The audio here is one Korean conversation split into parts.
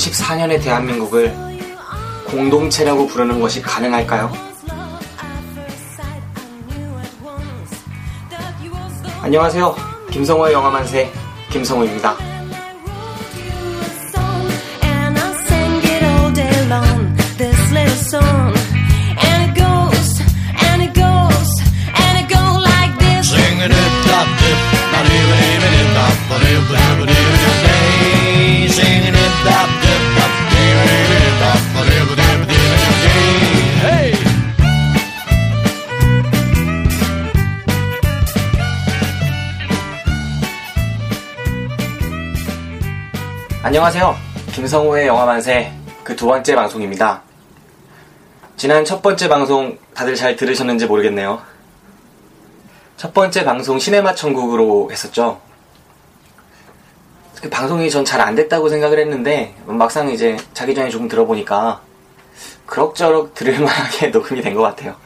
(2014년의) 대한민국을 공동체라고 부르는 것이 가능할까요? 안녕하세요. 김성호의 영화 만세 김성호입니다. 안녕하세요. 김성호의 영화 만세 그 두 번째 방송입니다. 지난 첫 번째 방송 다들 잘 들으셨는지 모르겠네요. 첫 번째 방송 시네마 천국으로 했었죠. 그 방송이 전 잘 안 됐다고 생각을 했는데 막상 이제 자기 전에 조금 들어보니까 그럭저럭 들을만하게 녹음이 된 것 같아요.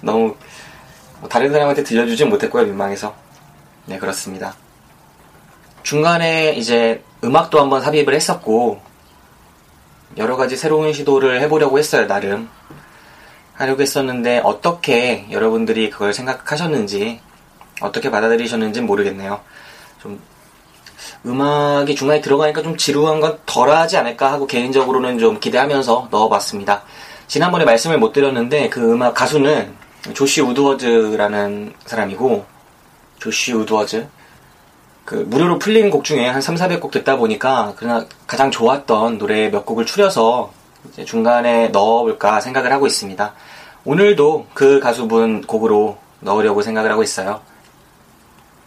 너무 뭐 다른 사람한테 들려주진 못했고요 민망해서 네 그렇습니다. 중간에 이제 음악도 한번 삽입을 했었고 여러 가지 새로운 시도를 해보려고 했어요 나름. 하려고 했었는데 어떻게 여러분들이 그걸 생각하셨는지 어떻게 받아들이셨는지 모르겠네요. 좀 음악이 중간에 들어가니까 좀 지루한 건 덜하지 않을까 하고 개인적으로는 좀 기대하면서 넣어봤습니다. 지난번에 말씀을 못 드렸는데 그 음악 가수는 조시 우드워즈라는 사람이고 조시 우드워즈 그 무료로 풀린 곡 중에 한 3, 400곡 듣다 보니까 그냥 가장 좋았던 노래 몇 곡을 추려서 중간에 넣어볼까 생각을 하고 있습니다. 오늘도 그 가수분 곡으로 넣으려고 생각을 하고 있어요.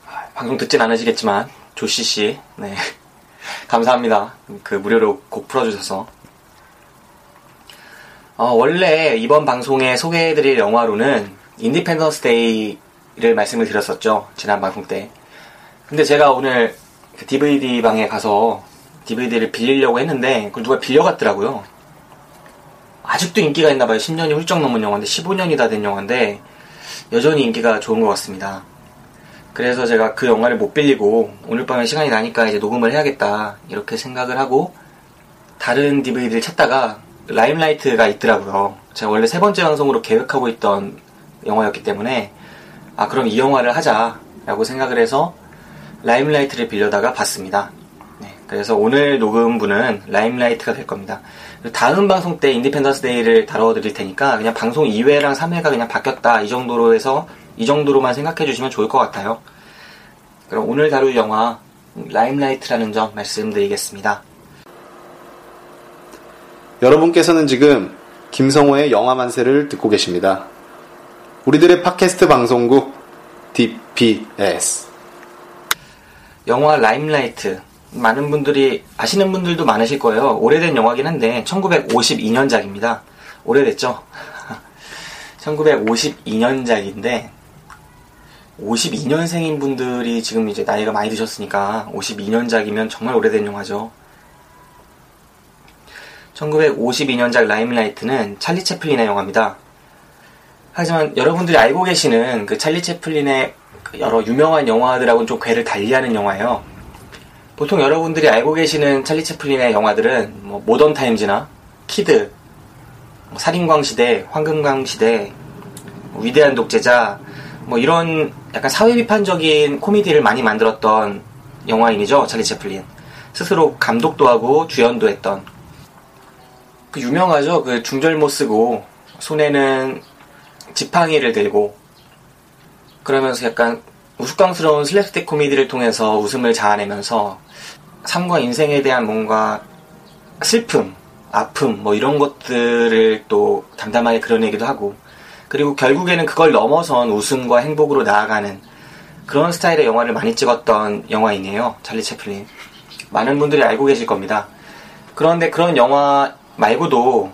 아, 방송 듣진 않으시겠지만 조씨 씨, 네 감사합니다. 그 무료로 곡 풀어주셔서. 어, 원래 이번 방송에 소개해드릴 영화로는 인디펜던스 데이를 말씀을 드렸었죠. 지난 방송 때. 근데 제가 오늘 그 DVD 방에 가서 DVD를 빌리려고 했는데 그걸 누가 빌려갔더라고요. 아직도 인기가 있나 봐요. 10년이 훌쩍 넘은 영화인데 15년이 다 된 영화인데 여전히 인기가 좋은 것 같습니다. 그래서 제가 그 영화를 못 빌리고 오늘 밤에 시간이 나니까 이제 녹음을 해야겠다 이렇게 생각을 하고 다른 DVD를 찾다가 라임라이트가 있더라고요. 제가 원래 세 번째 방송으로 계획하고 있던 영화였기 때문에 아 그럼 이 영화를 하자라고 생각을 해서 라임라이트를 빌려다가 봤습니다. 네, 그래서 오늘 녹음분은 라임라이트가 될 겁니다. 다음 방송 때 인디펜던스 데이를 다뤄드릴 테니까 그냥 방송 2회랑 3회가 그냥 바뀌었다 이 정도로 해서 이 정도로만 생각해 주시면 좋을 것 같아요. 그럼 오늘 다룰 영화 라임라이트라는 점 말씀드리겠습니다. 여러분께서는 지금 김성호의 영화 만세를 듣고 계십니다. 우리들의 팟캐스트 방송국 DPS. 영화 라임라이트 많은 분들이 아시는 분들도 많으실 거예요. 오래된 영화긴 한데 1952년작입니다. 오래됐죠? 1952년작인데 52년생인 분들이 지금 이제 나이가 많이 드셨으니까 52년작이면 정말 오래된 영화죠. 1952년작 라임라이트는 찰리 채플린의 영화입니다. 하지만 여러분들이 알고 계시는 그 찰리 채플린의 그 여러 유명한 영화들하고는 좀 궤를 달리하는 영화예요. 보통 여러분들이 알고 계시는 찰리 채플린의 영화들은 뭐 모던 타임즈나 키드, 뭐 살인광 시대, 황금광 시대, 뭐 위대한 독재자, 뭐 이런 약간 사회 비판적인 코미디를 많이 만들었던 영화인이죠 찰리 채플린. 스스로 감독도 하고 주연도 했던 그 유명하죠 그 중절 못 쓰고 손에는 지팡이를 들고 그러면서 약간 우스꽝스러운 슬랩스틱 코미디를 통해서 웃음을 자아내면서 삶과 인생에 대한 뭔가 슬픔, 아픔 뭐 이런 것들을 또 담담하게 그려내기도 하고 그리고 결국에는 그걸 넘어선 웃음과 행복으로 나아가는 그런 스타일의 영화를 많이 찍었던 영화인이에요. 찰리 채플린. 많은 분들이 알고 계실 겁니다. 그런데 그런 영화 말고도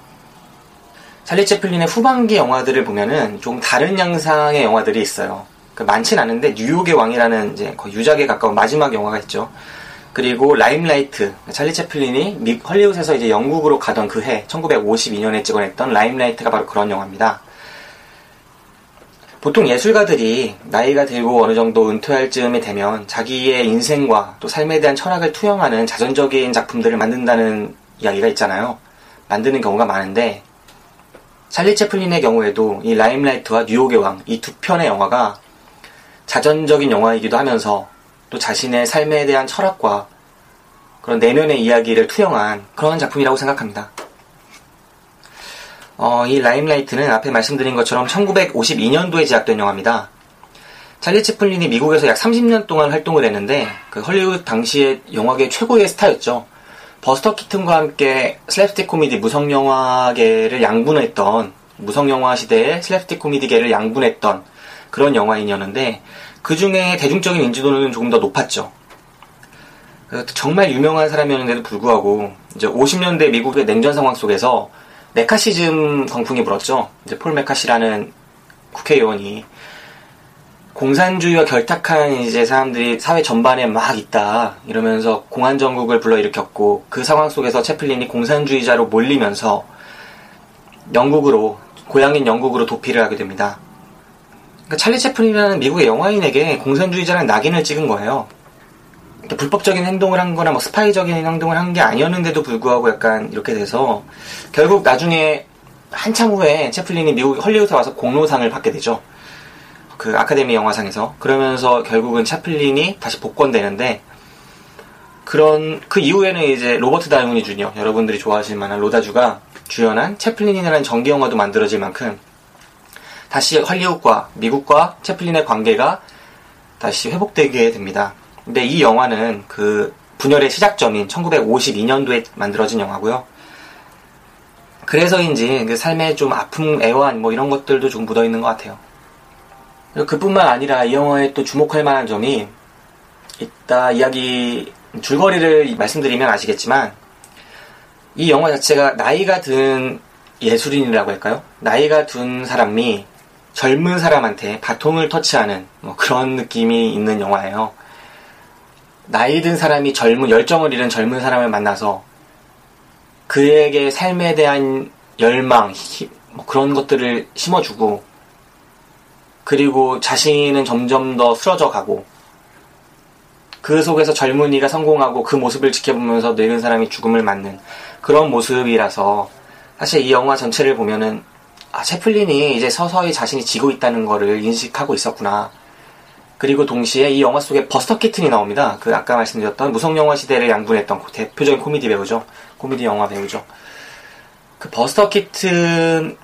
찰리 채플린의 후반기 영화들을 보면은 좀 다른 양상의 영화들이 있어요. 그 많진 않은데 뉴욕의 왕이라는 이제 거의 유작에 가까운 마지막 영화가 있죠. 그리고 라임라이트 찰리 채플린이 미- 헐리우드에서 이제 영국으로 가던 그 해 1952년에 찍어냈던 라임라이트가 바로 그런 영화입니다. 보통 예술가들이 나이가 들고 어느 정도 은퇴할 즈음이 되면 자기의 인생과 또 삶에 대한 철학을 투영하는 자전적인 작품들을 만든다는 이야기가 있잖아요. 만드는 경우가 많은데 찰리 채플린의 경우에도 이 라임라이트와 뉴욕의 왕 이 두 편의 영화가 자전적인 영화이기도 하면서 또 자신의 삶에 대한 철학과 그런 내면의 이야기를 투영한 그런 작품이라고 생각합니다. 어, 이 라임라이트는 앞에 말씀드린 것처럼 1952년도에 제작된 영화입니다. 찰리 채플린이 미국에서 약 30년 동안 활동을 했는데 그 헐리우드 당시의 영화계 최고의 스타였죠. 버스터 키튼과 함께 슬랩스틱 코미디 무성 영화계를 양분했던 무성 영화 시대의 슬랩스틱 코미디계를 양분했던 그런 영화인이었는데 그 중에 대중적인 인지도는 조금 더 높았죠. 그 정말 유명한 사람이었는데도 불구하고 이제 50년대 미국의 냉전 상황 속에서 메카시즘 광풍이 불었죠. 이제 폴 메카시라는 국회의원이 공산주의와 결탁한 이제 사람들이 사회 전반에 막 있다 이러면서 공안 정국을 불러일으켰고 그 상황 속에서 채플린이 공산주의자로 몰리면서 영국으로 고향인 영국으로 도피를 하게 됩니다. 그러니까 찰리 채플린이라는 미국의 영화인에게 공산주의자라는 낙인을 찍은 거예요. 불법적인 행동을 한 거나 뭐 스파이적인 행동을 한 게 아니었는데도 불구하고 약간 이렇게 돼서 결국 나중에 한참 후에 채플린이 미국 헐리우드에 와서 공로상을 받게 되죠. 그 아카데미 영화상에서 그러면서 결국은 채플린이 다시 복권되는데 그런 그 이후에는 이제 로버트 다우니 주니어 여러분들이 좋아하실 만한 로다주가 주연한 채플린이라는 전기 영화도 만들어질 만큼 다시 헐리우드과 미국과 채플린의 관계가 다시 회복되게 됩니다. 근데 이 영화는 그 분열의 시작점인 1952년도에 만들어진 영화고요. 그래서인지 그 삶에 좀 아픔, 애환 뭐 이런 것들도 좀 묻어 있는 것 같아요. 그뿐만 아니라 이 영화에 또 주목할 만한 점이 이따 이야기 줄거리를 말씀드리면 아시겠지만 이 영화 자체가 나이가 든 예술인이라고 할까요? 나이가 든 사람이 젊은 사람한테 바통을 터치하는 뭐 그런 느낌이 있는 영화예요. 나이 든 사람이 젊은 열정을 잃은 젊은 사람을 만나서 그에게 삶에 대한 열망, 히- 뭐 그런 것들을 심어주고 그리고 자신은 점점 더 쓰러져 가고 그 속에서 젊은이가 성공하고 그 모습을 지켜보면서 늙은 사람이 죽음을 맞는 그런 모습이라서 사실 이 영화 전체를 보면은 아 채플린이 이제 서서히 자신이 지고 있다는 거를 인식하고 있었구나. 그리고 동시에 이 영화 속에 버스터 키튼이 나옵니다. 그 아까 말씀드렸던 무성 영화 시대를 양분했던 그 대표적인 코미디 배우죠. 코미디 영화 배우죠. 그 버스터 키튼도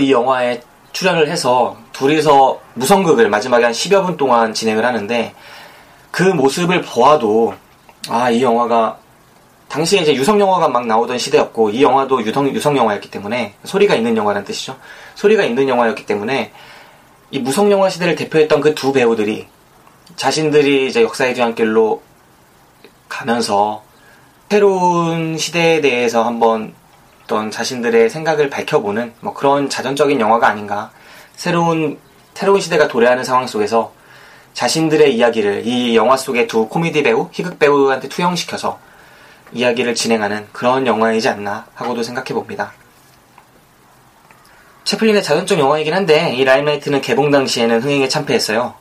이 영화에 출연을 해서 둘이서 무성극을 마지막에 한 10여 분 동안 진행을 하는데 그 모습을 보아도 아 이 영화가 당시에 이제 유성 영화가 막 나오던 시대였고 이 영화도 유성 유성 영화였기 때문에 소리가 있는 영화라는 뜻이죠. 소리가 있는 영화였기 때문에 이 무성 영화 시대를 대표했던 그 두 배우들이 자신들이 이제 역사의 뒤안길로 가면서 새로운 시대에 대해서 한번 어떤 자신들의 생각을 밝혀보는 뭐 그런 자전적인 영화가 아닌가. 새로운 새로운 시대가 도래하는 상황 속에서 자신들의 이야기를 이 영화 속의 두 코미디 배우, 희극 배우한테 투영시켜서 이야기를 진행하는 그런 영화이지 않나 하고도 생각해 봅니다. 채플린의 자전적 영화이긴 한데 이 라임라이트는 개봉 당시에는 흥행에 참패했어요.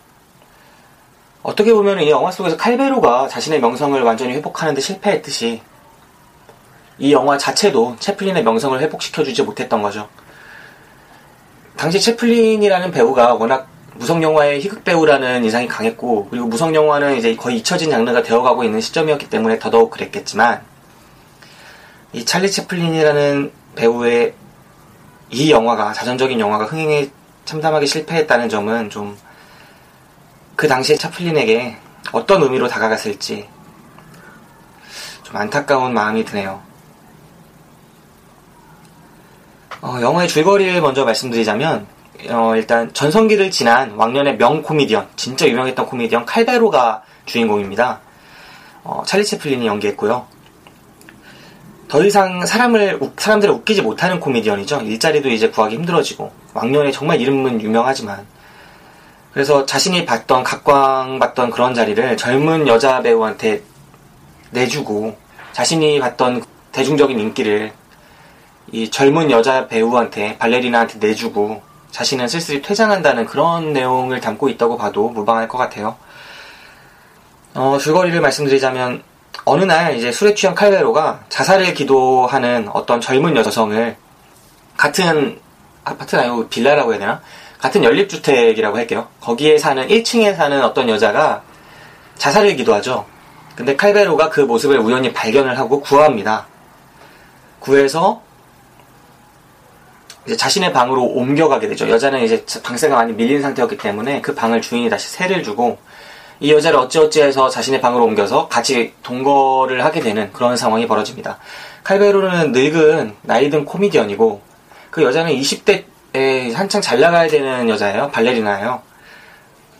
어떻게 보면 이 영화 속에서 칼베로가 자신의 명성을 완전히 회복하는데 실패했듯이 이 영화 자체도 채플린의 명성을 회복시켜주지 못했던 거죠. 당시 채플린이라는 배우가 워낙 무성 영화의 희극 배우라는 인상이 강했고 그리고 무성 영화는 이제 거의 잊혀진 장르가 되어가고 있는 시점이었기 때문에 더더욱 그랬겠지만 이 찰리 채플린이라는 배우의 이 영화가 자전적인 영화가 흥행에 참담하게 실패했다는 점은 좀 그 당시에 차플린에게 어떤 의미로 다가갔을지 좀 안타까운 마음이 드네요. 어, 영화의 줄거리를 먼저 말씀드리자면 어, 일단 전성기를 지난 왕년의 명 코미디언 진짜 유명했던 코미디언 칼베로가 주인공입니다. 어, 찰리 채플린이 연기했고요. 더 이상 사람을 웃- 사람들을 웃기지 못하는 코미디언이죠. 일자리도 이제 구하기 힘들어지고 왕년에 정말 이름은 유명하지만 그래서 자신이 봤던 각광받던 그런 자리를 젊은 여자 배우한테 내주고 자신이 봤던 대중적인 인기를 이 젊은 여자 배우한테 발레리나한테 내주고 자신은 쓸쓸히 퇴장한다는 그런 내용을 담고 있다고 봐도 무방할 것 같아요. 어, 줄거리를 말씀드리자면 어느 날 이제 술에 취한 칼베로가 자살을 기도하는 어떤 젊은 여성을 같은 아파트가 아니고 빌라라고 해야 되나? 같은 연립주택이라고 할게요. 거기에 사는 1층에 사는 어떤 여자가 자살을 기도하죠. 근데 칼베로가 그 모습을 우연히 발견을 하고 구합니다. 구해서 자신의 방으로 옮겨가게 되죠. 여자는 이제 방세가 많이 밀린 상태였기 때문에 그 방을 주인이 다시 세를 주고 이 여자를 어찌어찌해서 자신의 방으로 옮겨서 같이 동거를 하게 되는 그런 상황이 벌어집니다. 칼베로는 늙은 나이든 코미디언이고 그 여자는 20대에 한창 잘 나가야 되는 여자예요. 발레리나예요.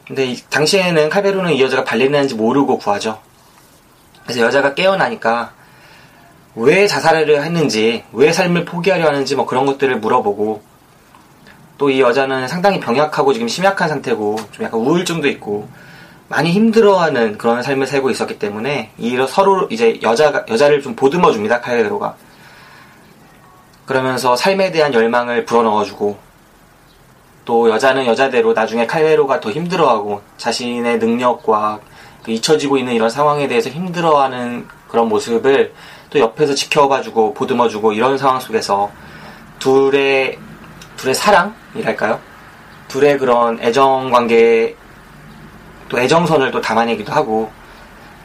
근데 이- 당시에는 칼베로는 이 여자가 발레리나인지 모르고 구하죠. 그래서 여자가 깨어나니까 왜 자살을 했는지, 왜 삶을 포기하려 하는지 뭐 그런 것들을 물어보고 또 이 여자는 상당히 병약하고 지금 심약한 상태고 좀 약간 우울증도 있고 많이 힘들어하는 그런 삶을 살고 있었기 때문에 이 서로 이제 여자가 여자를 좀 보듬어 줍니다 칼베로가. 그러면서 삶에 대한 열망을 불어넣어주고 또 여자는 여자대로 나중에 칼베로가 더 힘들어하고 자신의 능력과 그 잊혀지고 있는 이런 상황에 대해서 힘들어하는 그런 모습을 또 옆에서 지켜봐주고 보듬어주고 이런 상황 속에서 둘의 둘의 사랑이랄까요? 둘의 그런 애정 관계 또 애정선을 또 담아내기도 하고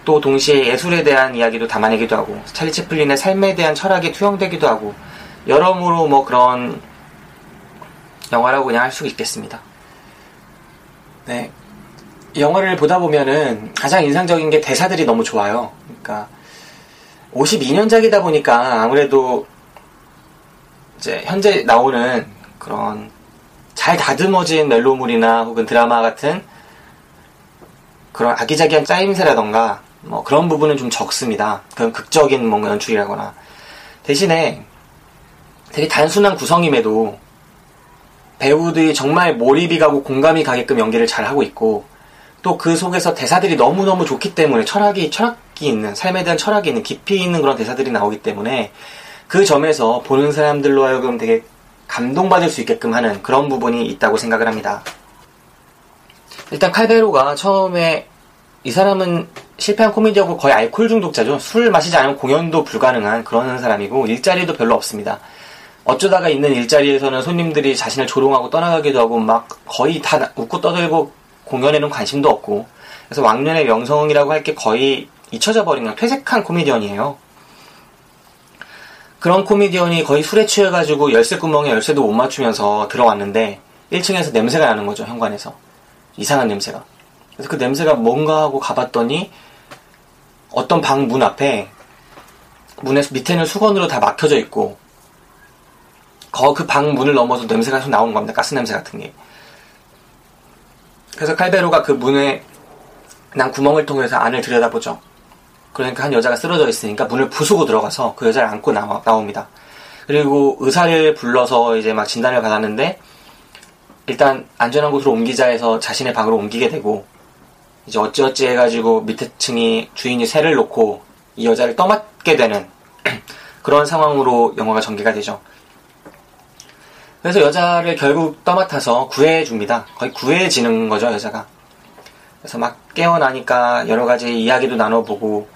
또 동시에 예술에 대한 이야기도 담아내기도 하고 찰리 채플린의 삶에 대한 철학이 투영되기도 하고 여러모로 뭐 그런 영화라고 그냥 할 수 있겠습니다. 네. 이 영화를 보다 보면은 가장 인상적인 게 대사들이 너무 좋아요. 그러니까 52년작이다 보니까 아무래도 이제 현재 나오는 그런 잘 다듬어진 멜로물이나 혹은 드라마 같은 그런 아기자기한 짜임새라던가 뭐 그런 부분은 좀 적습니다. 그런 극적인 뭔가 연출이라거나 대신에 되게 단순한 구성임에도 배우들이 정말 몰입이 가고 공감이 가게끔 연기를 잘 하고 있고 또 그 속에서 대사들이 너무너무 좋기 때문에 철학이 철학 이 있는 삶에 대한 철학이 있는 깊이 있는 그런 대사들이 나오기 때문에 그 점에서 보는 사람들로 하여금 되게 감동받을 수 있게끔 하는 그런 부분이 있다고 생각을 합니다. 일단 칼베로가 처음에 이 사람은 실패한 코미디하고 거의 알코올 중독자죠. 술 마시지 않으면 공연도 불가능한 그런 사람이고 일자리도 별로 없습니다. 어쩌다가 있는 일자리에서는 손님들이 자신을 조롱하고 떠나가기도 하고 막 거의 다 웃고 떠들고 공연에는 관심도 없고 그래서 왕년의 명성이라고 할 게 거의 잊혀져 그냥 퇴색한 코미디언이에요. 그런 코미디언이 거의 술에 취해가지고 열쇠 구멍에 열쇠도 못 맞추면서 들어왔는데 1층에서 냄새가 나는 거죠 현관에서 이상한 냄새가. 그래서 그 냄새가 뭔가 하고 가봤더니 어떤 방 문 앞에 문에 밑에는 수건으로 다 막혀져 있고 그 방 문을 넘어서 냄새가 계속 나오는 겁니다. 가스 냄새 같은 게. 그래서 칼베로가 그 문에 난 구멍을 통해서 안을 들여다보죠. 그러니까 한 여자가 쓰러져 있으니까 문을 부수고 들어가서 그 여자를 안고 나와, 나옵니다. 그리고 의사를 불러서 이제 막 진단을 받았는데 일단 안전한 곳으로 옮기자 해서 자신의 방으로 옮기게 되고 이제 어찌어찌 해가지고 밑에 층이 주인이 새를 놓고 이 여자를 떠맡게 되는 그런 상황으로 영화가 전개가 되죠. 그래서 여자를 결국 떠맡아서 구해줍니다. 거의 구해지는 거죠, 여자가. 그래서 막 깨어나니까 여러 가지 이야기도 나눠보고,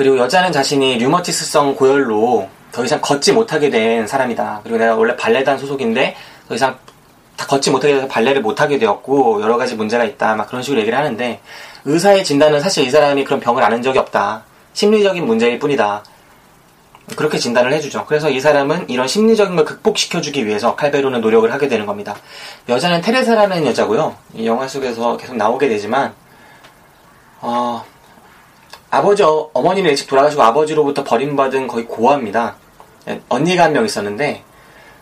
그리고 여자는 자신이 류머티스성 고열로 더 이상 걷지 못하게 된 사람이다. 그리고 내가 원래 발레단 소속인데 더 이상 다 걷지 못하게 돼서 발레를 못하게 되었고 여러 가지 문제가 있다. 막 그런 식으로 얘기를 하는데 의사의 진단은 사실 이 사람이 그런 병을 앓은 적이 없다. 심리적인 문제일 뿐이다. 그렇게 진단을 해주죠. 그래서 이 사람은 이런 심리적인 걸 극복시켜주기 위해서 칼베로는 노력을 하게 되는 겁니다. 여자는 테레사라는 여자고요. 이 영화 속에서 계속 나오게 되지만 어, 아버지 어, 어머니는 일찍 돌아가시고 아버지로부터 버림받은 거의 고아입니다. 예, 언니가 한 명 있었는데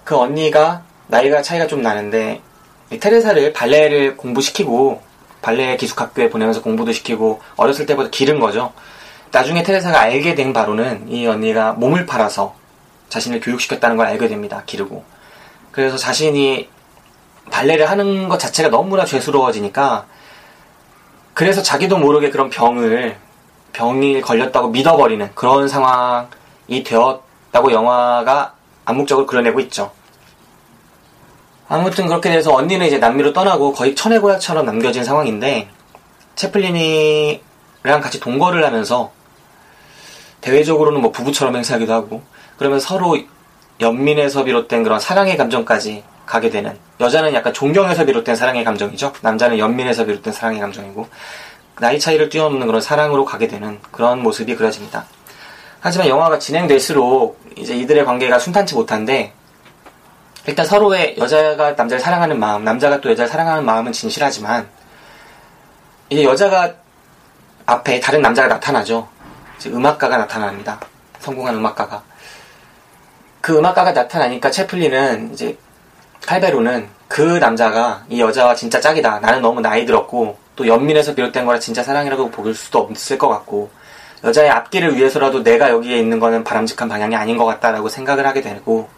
그 언니가 나이가 차이가 좀 나는데 이 테레사를 발레를 공부시키고 발레 기숙학교에 보내면서 공부도 시키고 어렸을 때부터 기른 거죠. 나중에 테레사가 알게 된 바로는 이 언니가 몸을 팔아서 자신을 교육시켰다는 걸 알게 됩니다. 기르고. 그래서 자신이 발레를 하는 것 자체가 너무나 죄스러워지니까 그래서 자기도 모르게 그런 병을 병이 걸렸다고 믿어버리는 그런 상황이 되었다고 영화가 암묵적으로 그려내고 있죠. 아무튼 그렇게 돼서 언니는 이제 남미로 떠나고 거의 천혜고약처럼 남겨진 상황인데 채플린이랑 같이 동거를 하면서 대외적으로는 뭐 부부처럼 행세하기도 하고 그러면 서로 연민에서 비롯된 그런 사랑의 감정까지 가게 되는 여자는 약간 존경에서 비롯된 사랑의 감정이죠 남자는 연민에서 비롯된 사랑의 감정이고 나이 차이를 뛰어넘는 그런 사랑으로 가게 되는 그런 모습이 그려집니다 하지만 영화가 진행될수록 이제 이들의 관계가 순탄치 못한데 일단 서로의 여자가 남자를 사랑하는 마음 남자가 또 여자를 사랑하는 마음은 진실하지만 이제 여자가 앞에 다른 남자가 나타나죠 음악가가 나타납니다. 성공한 음악가가. 그 음악가가 나타나니까 채플린은 이제 칼베로는 그 남자가 이 여자와 진짜 짝이다. 나는 너무 나이 들었고 또 연민에서 비롯된 거라 진짜 사랑이라고 볼 수도 없을 것 같고 여자의 앞길을 위해서라도 내가 여기에 있는 거는 바람직한 방향이 아닌 것 같다라고 생각을 하게 되고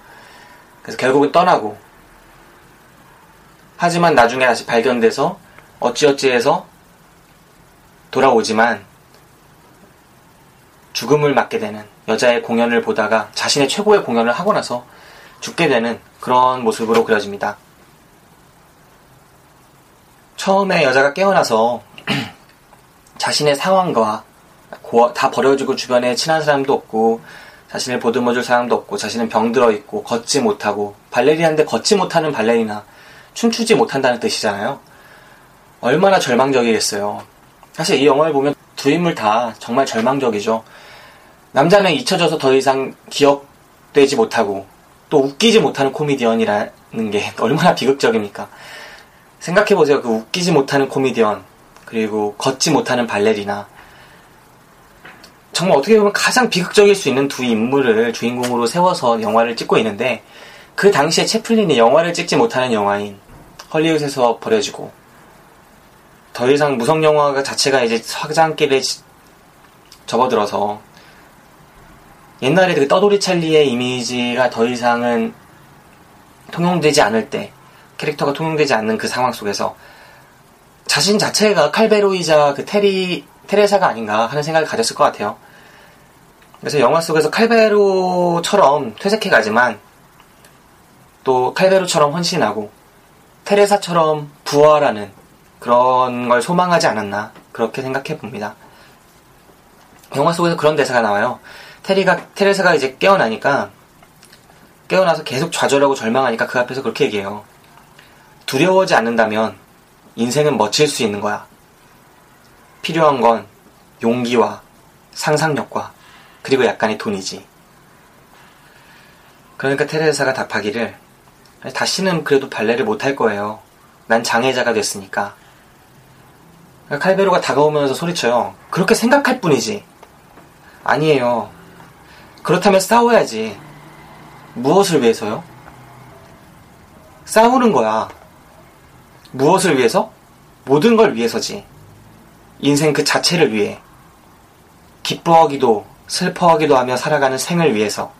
그래서 결국은 떠나고 하지만 나중에 다시 발견돼서 어찌어찌해서 돌아오지만 죽음을 맞게 되는 여자의 공연을 보다가 자신의 최고의 공연을 하고 나서 죽게 되는 그런 모습으로 그려집니다. 처음에 여자가 깨어나서 자신의 상황과 고- 다 버려지고 주변에 친한 사람도 없고 자신을 보듬어줄 사람도 없고 자신은 병들어 있고 걷지 못하고 발레리나인데 걷지 못하는 발레리나 춤추지 못한다는 뜻이잖아요. 얼마나 절망적이겠어요. 사실 이 영화를 보면 두 인물 다 정말 절망적이죠. 남자는 잊혀져서 더 이상 기억되지 못하고 또 웃기지 못하는 코미디언이라는 게 얼마나 비극적입니까? 생각해보세요. 그 웃기지 못하는 코미디언, 그리고 걷지 못하는 발레리나. 정말 어떻게 보면 가장 비극적일 수 있는 두 인물을 주인공으로 세워서 영화를 찍고 있는데, 그 당시에 채플린이 영화를 찍지 못하는 영화인 헐리우드에서 버려지고, 더 이상 무성 영화가 자체가 이제 화장길에 지- 접어들어서, 옛날에 그 떠돌이 찰리의 이미지가 더 이상은 통용되지 않을 때, 캐릭터가 통용되지 않는 그 상황 속에서 자신 자체가 칼베로이자 그 테리, 테레사가 아닌가 하는 생각을 가졌을 것 같아요. 그래서 영화 속에서 칼베로처럼 퇴색해가지만 또 칼베로처럼 헌신하고 테레사처럼 부활하는 그런 걸 소망하지 않았나 그렇게 생각해 봅니다. 영화 속에서 그런 대사가 나와요. 테리가 테레사가 이제 깨어나니까 깨어나서 계속 좌절하고 절망하니까 그 앞에서 그렇게 얘기해요. 두려워하지 않는다면 인생은 멋질 수 있는 거야. 필요한 건 용기와 상상력과 그리고 약간의 돈이지. 그러니까 테레사가 답하기를 다시는 그래도 발레를 못할 거예요. 난 장애자가 됐으니까. 그러니까 칼베로가 다가오면서 소리쳐요. 그렇게 생각할 뿐이지. 아니에요. 그렇다면 싸워야지. 무엇을 위해서요? 싸우는 거야. 무엇을 위해서? 모든 걸 위해서지. 인생 그 자체를 위해. 기뻐하기도 슬퍼하기도 하며 살아가는 생을 위해서.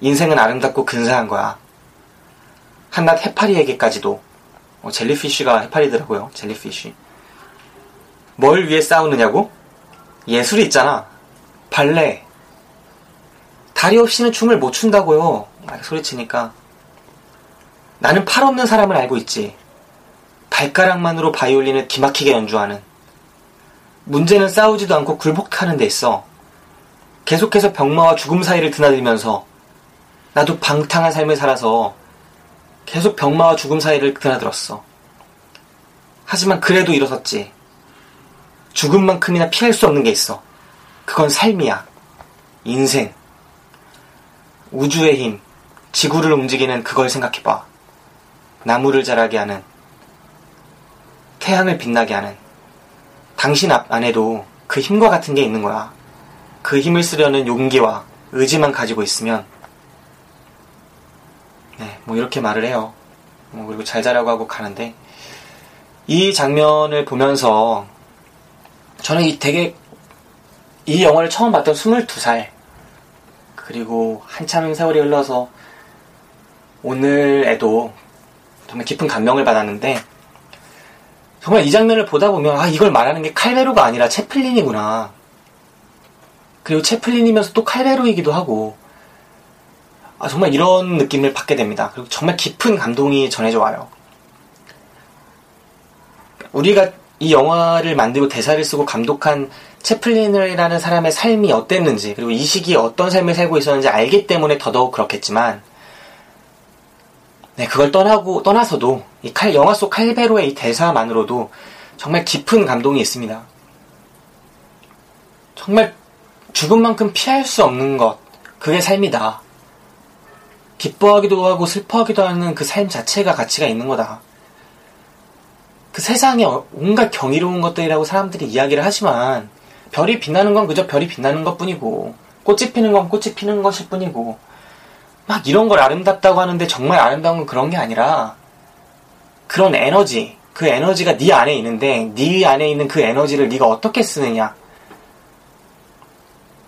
인생은 아름답고 근사한 거야. 한낱 해파리에게까지도. 어, 젤리피쉬가 해파리더라고요. 젤리피쉬. 뭘 위해 싸우느냐고? 예술이 있잖아. 발레. 다리 없이는 춤을 못 춘다고요. 막 소리치니까. 나는 팔 없는 사람을 알고 있지. 발가락만으로 바이올린을 기막히게 연주하는. 문제는 싸우지도 않고 굴복하는 데 있어. 계속해서 병마와 죽음 사이를 드나들면서 나도 방탕한 삶을 살아서 계속 병마와 죽음 사이를 드나들었어. 하지만 그래도 일어섰지. 죽음만큼이나 피할 수 없는 게 있어. 그건 삶이야. 인생. 우주의 힘, 지구를 움직이는 그걸 생각해봐. 나무를 자라게 하는, 태양을 빛나게 하는, 당신 앞 안에도 그 힘과 같은 게 있는 거야. 그 힘을 쓰려는 용기와 의지만 가지고 있으면, 네, 뭐 이렇게 말을 해요. 뭐 그리고 잘 자라고 하고 가는데, 이 장면을 보면서, 저는 이 되게, 이 영화를 처음 봤던 22살, 그리고 한참 세월이 흘러서 오늘에도 정말 깊은 감명을 받았는데 정말 이 장면을 보다 보면 아 이걸 말하는 게 칼베로가 아니라 채플린이구나. 그리고 채플린이면서 또 칼베로이기도 하고 아 정말 이런 느낌을 받게 됩니다. 그리고 정말 깊은 감동이 전해져 와요. 우리가 이 영화를 만들고 대사를 쓰고 감독한 채플린이라는 사람의 삶이 어땠는지 그리고 이 시기에 어떤 삶을 살고 있었는지 알기 때문에 더더욱 그렇겠지만 네 그걸 떠나고 떠나서도 이 칼, 영화 속 칼베로의 이 대사만으로도 정말 깊은 감동이 있습니다. 정말 죽음만큼 피할 수 없는 것 그게 삶이다. 기뻐하기도 하고 슬퍼하기도 하는 그 삶 자체가 가치가 있는 거다. 그 세상에 온갖 경이로운 것들이라고 사람들이 이야기를 하지만 별이 빛나는 건 그저 별이 빛나는 것 뿐이고 꽃이 피는 건 꽃이 피는 것일 뿐이고 막 이런 걸 아름답다고 하는데 정말 아름다운 건 그런 게 아니라 그런 에너지 그 에너지가 네 안에 있는데 네 안에 있는 그 에너지를 네가 어떻게 쓰느냐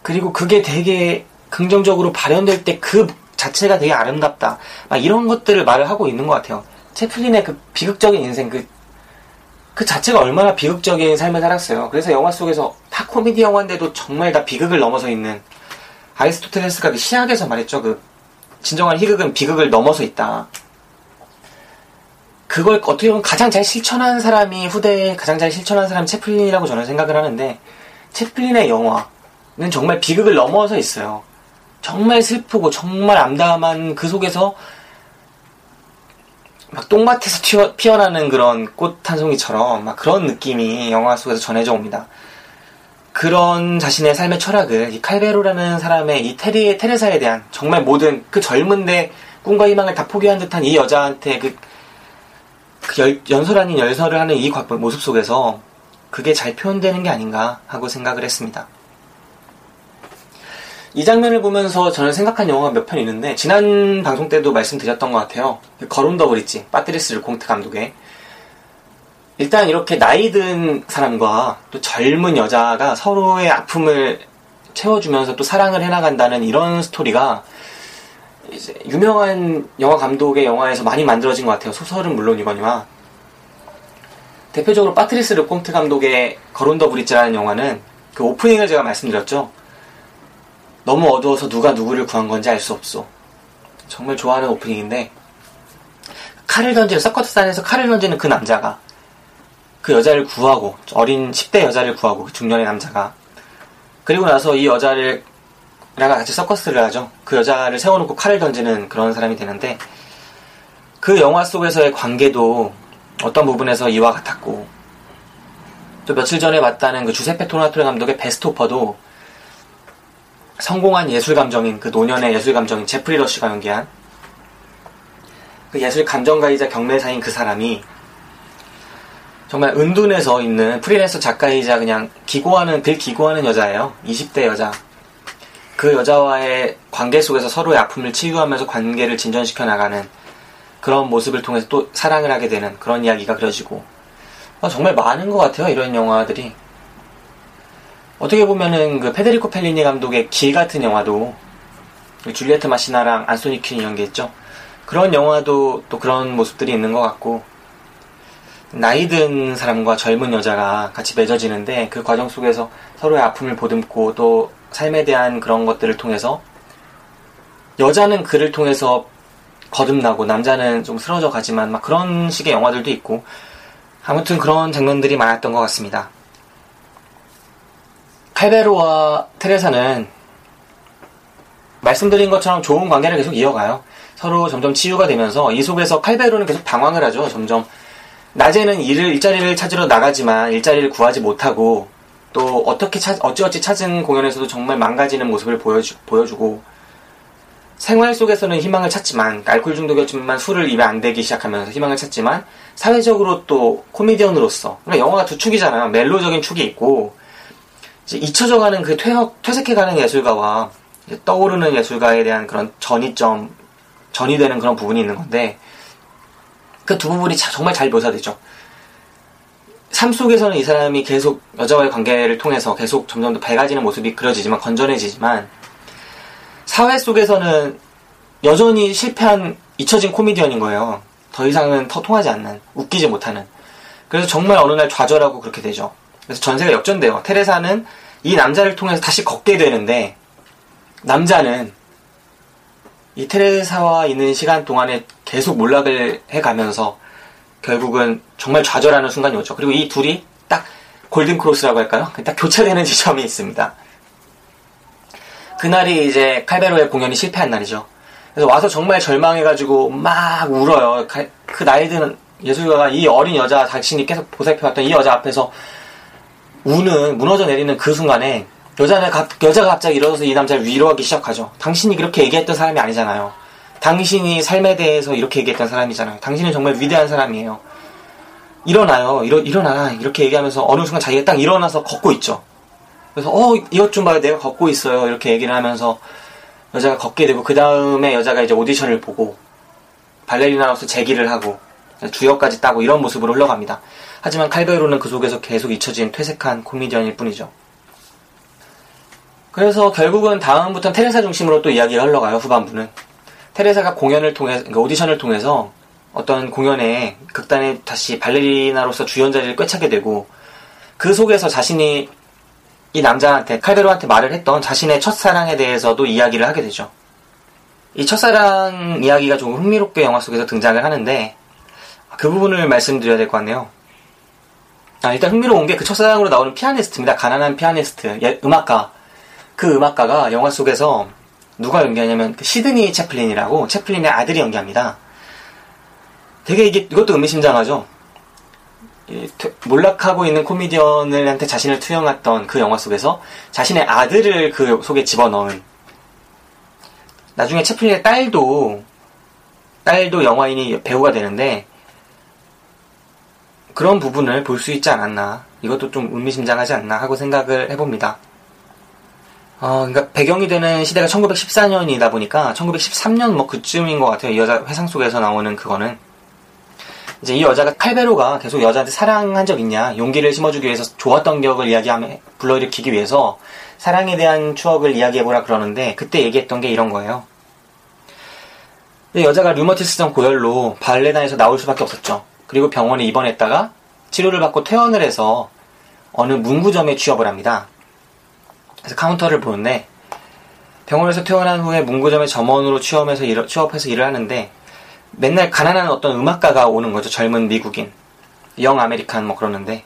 그리고 그게 되게 긍정적으로 발현될 때 그 자체가 되게 아름답다 막 이런 것들을 말을 하고 있는 것 같아요 채플린의 그 비극적인 인생 그 그 자체가 얼마나 비극적인 삶을 살았어요. 그래서 영화 속에서 다 코미디 영화인데도 정말 다 비극을 넘어서 있는 아리스토텔레스가 그 시학에서 말했죠. 그 진정한 희극은 비극을 넘어서 있다. 그걸 어떻게 보면 가장 잘 실천한 사람이 후대에 가장 잘 실천한 사람이 채플린이라고 저는 생각을 하는데 채플린의 영화는 정말 비극을 넘어서 있어요. 정말 슬프고 정말 암담한 그 속에서 막 똥밭에서 튀어, 피어나는 그런 꽃 한 송이처럼 막 그런 느낌이 영화 속에서 전해져 옵니다. 그런 자신의 삶의 철학을 이 칼베로라는 사람의 이 테리 테레사에 대한 정말 모든 그 젊은데 꿈과 희망을 다 포기한 듯한 이 여자한테 그, 그 열- 연설 아닌 연설을 하는 이 과- 모습 속에서 그게 잘 표현되는 게 아닌가 하고 생각을 했습니다. 이 장면을 보면서 저는 생각한 영화가 몇 편 있는데 지난 방송 때도 말씀드렸던 것 같아요. 걸 온 더 브릿지 파트리스 르콩트 감독의 일단 이렇게 나이 든 사람과 또 젊은 여자가 서로의 아픔을 채워주면서 또 사랑을 해나간다는 이런 스토리가 유명한 영화 감독의 영화에서 많이 만들어진 것 같아요. 소설은 물론이거니와 대표적으로 파트리스 르콩트 감독의 걸 온 더 브릿지라는 영화는 그 오프닝을 제가 말씀드렸죠. 너무 어두워서 누가 누구를 구한 건지 알 수 없어. 정말 좋아하는 오프닝인데 칼을 던지는 서커스단에서 칼을 던지는 그 남자가 그 여자를 구하고 어린 10대 여자를 구하고 그 중년의 남자가 그리고 나서 이 여자를 랑 같이 서커스를 하죠. 그 여자를 세워놓고 칼을 던지는 그런 사람이 되는데 그 영화 속에서의 관계도 어떤 부분에서 이와 같았고 또 며칠 전에 봤다는 그 주세페 토나토레 감독의 베스토퍼도 성공한 예술 감정인 그 노년의 예술 감정인 제프리 러쉬가 연기한 그 예술 감정가이자 경매사인 그 사람이 정말 은둔해서 있는 프리랜서 작가이자 그냥 기고하는 늘 기고하는 여자예요. 20대 여자. 그 여자와의 관계 속에서 서로의 아픔을 치유하면서 관계를 진전시켜 나가는 그런 모습을 통해서 또 사랑을 하게 되는 그런 이야기가 그려지고 아, 정말 많은 것 같아요. 이런 영화들이. 어떻게 보면은 그 페데리코 펠리니 감독의 길 같은 영화도 그 줄리에트 마시나랑 안소니 퀸이 연기했죠. 그런 영화도 또 그런 모습들이 있는 것 같고 나이 든 사람과 젊은 여자가 같이 맺어지는데 그 과정 속에서 서로의 아픔을 보듬고 또 삶에 대한 그런 것들을 통해서 여자는 그를 통해서 거듭나고 남자는 좀 쓰러져 가지만 막 그런 식의 영화들도 있고 아무튼 그런 장면들이 많았던 것 같습니다. 칼베로와 테레사는 말씀드린 것처럼 좋은 관계를 계속 이어가요. 서로 점점 치유가 되면서 이 속에서 칼베로는 계속 방황을 하죠. 점점 낮에는 일을 일자리를 찾으러 나가지만 일자리를 구하지 못하고 또 어떻게 찾 어찌어찌 찾은 공연에서도 정말 망가지는 모습을 보여주, 보여주고 생활 속에서는 희망을 찾지만 알코올 중독이었지만 술을 입에 안 대기 시작하면서 희망을 찾지만 사회적으로 또 코미디언으로서 그러니까 영화가 두 축이잖아요. 멜로적인 축이 있고 이제 잊혀져가는 그 퇴역 퇴색해가는 예술가와 떠오르는 예술가에 대한 그런 전이점 전이 되는 그런 부분이 있는 건데 그 두 부분이 자- 정말 잘 묘사되죠. 삶 속에서는 이 사람이 계속 여자와의 관계를 통해서 계속 점점 더 밝아지는 모습이 그려지지만 건전해지지만 사회 속에서는 여전히 실패한 잊혀진 코미디언인 거예요. 더 이상은 더 통하지 않는 웃기지 못하는. 그래서 정말 어느 날 좌절하고 그렇게 되죠. 그래서 전세가 역전돼요. 테레사는 이 남자를 통해서 다시 걷게 되는데 남자는 이 테레사와 있는 시간 동안에 계속 몰락을 해가면서 결국은 정말 좌절하는 순간이 오죠. 그리고 이 둘이 딱 골든 크로스라고 할까요? 딱 교차되는 지점이 있습니다. 그날이 이제 칼베로의 공연이 실패한 날이죠. 그래서 와서 정말 절망해가지고 막 울어요. 가- 그 나이 드는 예술가가 이 어린 여자 자신이 계속 보살펴왔던 이 여자 앞에서 우는 무너져 내리는 그 순간에 여자는 가- 여자가 갑자기 일어서서 이 남자를 위로하기 시작하죠. 당신이 그렇게 얘기했던 사람이 아니잖아요. 당신이 삶에 대해서 이렇게 얘기했던 사람이잖아요. 당신은 정말 위대한 사람이에요. 일어나요. 일어, 일어나. 이렇게 얘기하면서 어느 순간 자기가 딱 일어나서 걷고 있죠. 그래서 어 이것 좀 봐요. 내가 걷고 있어요. 이렇게 얘기를 하면서 여자가 걷게 되고 그 다음에 여자가 이제 오디션을 보고 발레리나로서 재기를 하고 주역까지 따고 이런 모습으로 흘러갑니다. 하지만 칼베로는 그 속에서 계속 잊혀진 퇴색한 코미디언일 뿐이죠. 그래서 결국은 다음부터는 테레사 중심으로 또 이야기가 흘러가요. 후반부는 테레사가 공연을 통해 그러니까 오디션을 통해서 어떤 공연에 극단에 다시 발레리나로서 주연 자리를 꿰차게 되고 그 속에서 자신이 이 남자한테 칼베로한테 말을 했던 자신의 첫사랑에 대해서도 이야기를 하게 되죠. 이 첫사랑 이야기가 조금 흥미롭게 영화 속에서 등장을 하는데 그 부분을 말씀드려야 될 것 같네요. 아, 일단 흥미로운 게 그 첫사랑으로 나오는 피아니스트입니다. 가난한 피아니스트, 예, 음악가. 그 음악가가 영화 속에서 누가 연기하냐면 그 시드니 채플린이라고 채플린의 아들이 연기합니다. 되게 이게 이것도 의미심장하죠. 몰락하고 있는 코미디언을한테 자신을 투영했던 그 영화 속에서 자신의 아들을 그 속에 집어넣은 나중에 채플린의 딸도 딸도 영화인이 배우가 되는데 그런 부분을 볼 수 있지 않았나 이것도 좀 의미심장하지 않나 하고 생각을 해봅니다. 어, 그러니까 배경이 되는 시대가 1914년이다 보니까 1913년 뭐 그쯤인 것 같아요. 이 여자 회상 속에서 나오는 그거는 이제 이 여자가 칼베로가 계속 여자한테 사랑한 적 있냐 용기를 심어주기 위해서 좋았던 기억을 이야기하며 불러일으키기 위해서 사랑에 대한 추억을 이야기해보라 그러는데 그때 얘기했던 게 이런 거예요. 이 여자가 류머티스성 고열로 발레단에서 나올 수밖에 없었죠. 그리고 병원에 입원했다가 치료를 받고 퇴원을 해서 어느 문구점에 취업을 합니다. 그래서 카운터를 보는데 병원에서 퇴원한 후에 문구점의 점원으로 취업해서, 일, 취업해서 일을 하는데 맨날 가난한 어떤 음악가가 오는 거죠. 젊은 미국인. young American 뭐 그러는데